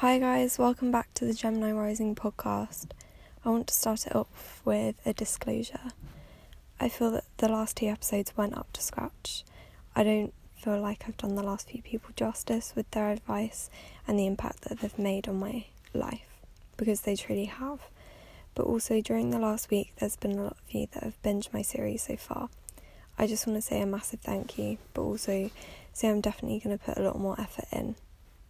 Hi, guys, welcome back to the Gemini Rising podcast. I want to start it off with a disclosure. I feel that the last two episodes went up to scratch. I don't feel like I've done the last few people justice with their advice and the impact that they've made on my life, because they truly have. But also, during the last week, there's been a lot of you that have binged my series so far. I just want to say a massive thank you, but also say I'm definitely going to put a lot more effort in.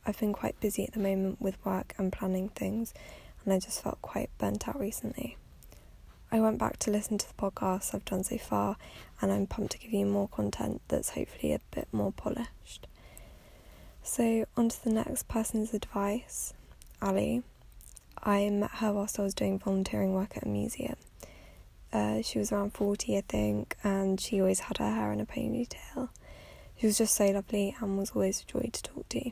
I've been quite busy at the moment with work and planning things, and I just felt quite burnt out recently. I went back to listen to the podcasts I've done so far, and I'm pumped to give you more content that's hopefully a bit more polished. So, on to the next person's advice Ali. I met her whilst I was doing volunteering work at a museum. Uh, she was around 40, I think, and she always had her hair in a ponytail. She was just so lovely and was always a joy to talk to.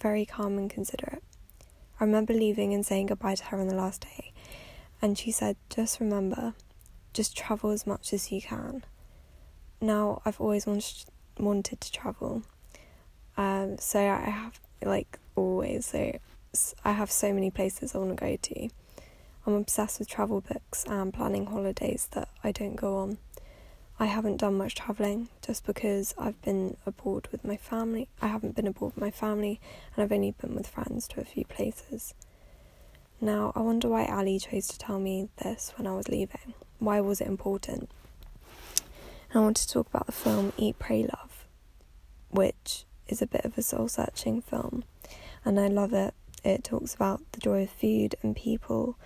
Very calm and considerate. I remember leaving and saying goodbye to her on the last day, and she said, Just remember, just travel as much as you can. Now, I've always wanted, wanted to travel, um, so I have, like, always, so I have so many places I want to go to. I'm obsessed with travel books and planning holidays that I don't go on. I haven't done much travelling just because I've been abroad with my family. I haven't been abroad with my family and I've only been with friends to a few places. Now, I wonder why Ali chose to tell me this when I was leaving. Why was it important? And I want to talk about the film Eat, Pray, Love, which is a bit of a soul searching film, and I love it. It talks about the joy of food and people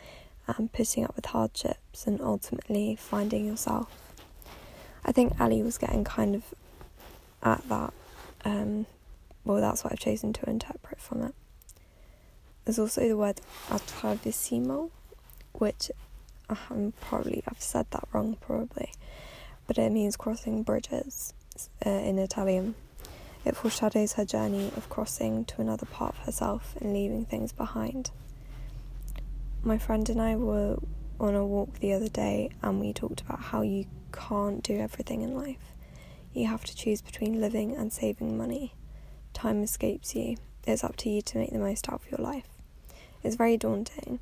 and putting up with hardships and ultimately finding yourself. I think Ali was getting kind of at that. Um, well, that's what I've chosen to interpret from it. There's also the word attraversimo, which I'm probably I've said that wrong probably, but it means crossing bridges uh, in Italian. It foreshadows her journey of crossing to another part of herself and leaving things behind. My friend and I were on a walk the other day and we talked about how you can't do everything in life. You have to choose between living and saving money. Time escapes you. It's up to you to make the most out of your life. It's very daunting.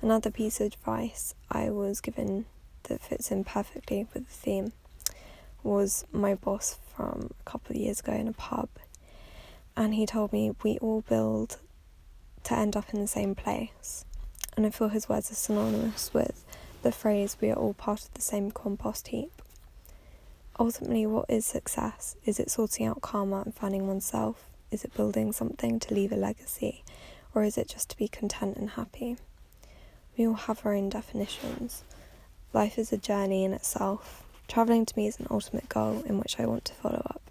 Another piece of advice I was given that fits in perfectly with the theme was my boss from a couple of years ago in a pub. And he told me we all build to end up in the same place and I feel his words are synonymous with the phrase we are all part of the same compost heap. Ultimately, what is success? Is it sorting out karma and finding oneself? Is it building something to leave a legacy? Or is it just to be content and happy? We all have our own definitions. Life is a journey in itself. Travelling to me is an ultimate goal in which I want to follow up.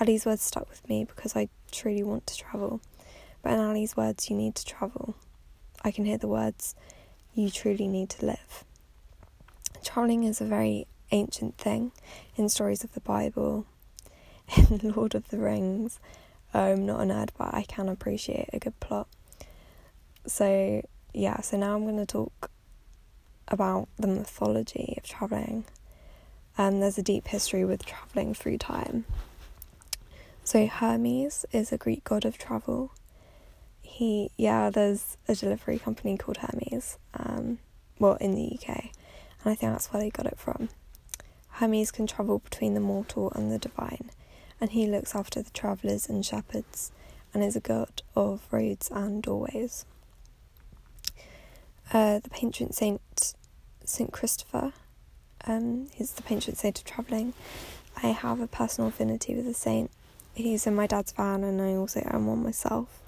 Ali's words stuck with me because I truly want to travel. But in Ali's words, you need to travel. I can hear the words, You truly need to live. Travelling is a very ancient thing in stories of the Bible, in Lord of the Rings. I'm not a nerd, but I can appreciate a good plot. So, yeah, so now I'm going to talk about the mythology of travelling. And um, there's a deep history with travelling through time. So, Hermes is a Greek god of travel he yeah there's a delivery company called hermes um, well in the uk and i think that's where they got it from. Hermes can travel between the mortal and the divine. And he looks after the travellers and shepherds and is a god of roads and doorways. Uh, the patron saint saint christopher um, he's the patron saint of travelling. I have a personal affinity with the saint. He's in my dad's van and i also am one myself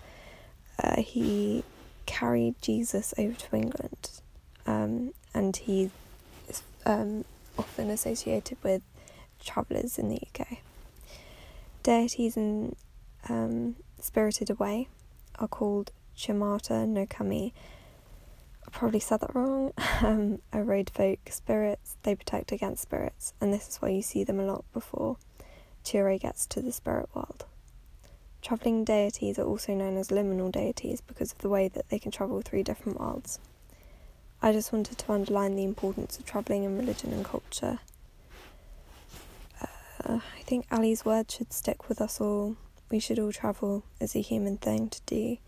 uh, he carried Jesus over to England, um, and he is um, often associated with travellers in the UK. Deities in um, Spirited Away are called Chimata no Kami. I probably said that wrong. um, are road folk spirits. They protect against spirits, and this is why you see them a lot before Chihiro gets to the spirit world. Travelling deities are also known as liminal deities because of the way that they can travel through different worlds. I just wanted to underline the importance of travelling in religion and culture. Uh, I think Ali's words should stick with us all. We should all travel as a human thing to do.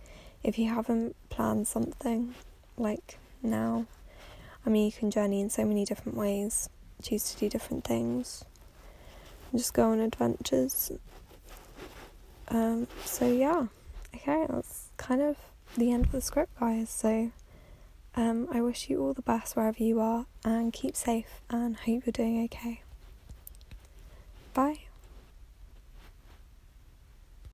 if you haven't planned something like now, I mean, you can journey in so many different ways, choose to do different things, just go on adventures. Um, so, yeah, okay, that's kind of the end of the script, guys. So, um, I wish you all the best wherever you are and keep safe and hope you're doing okay. Bye.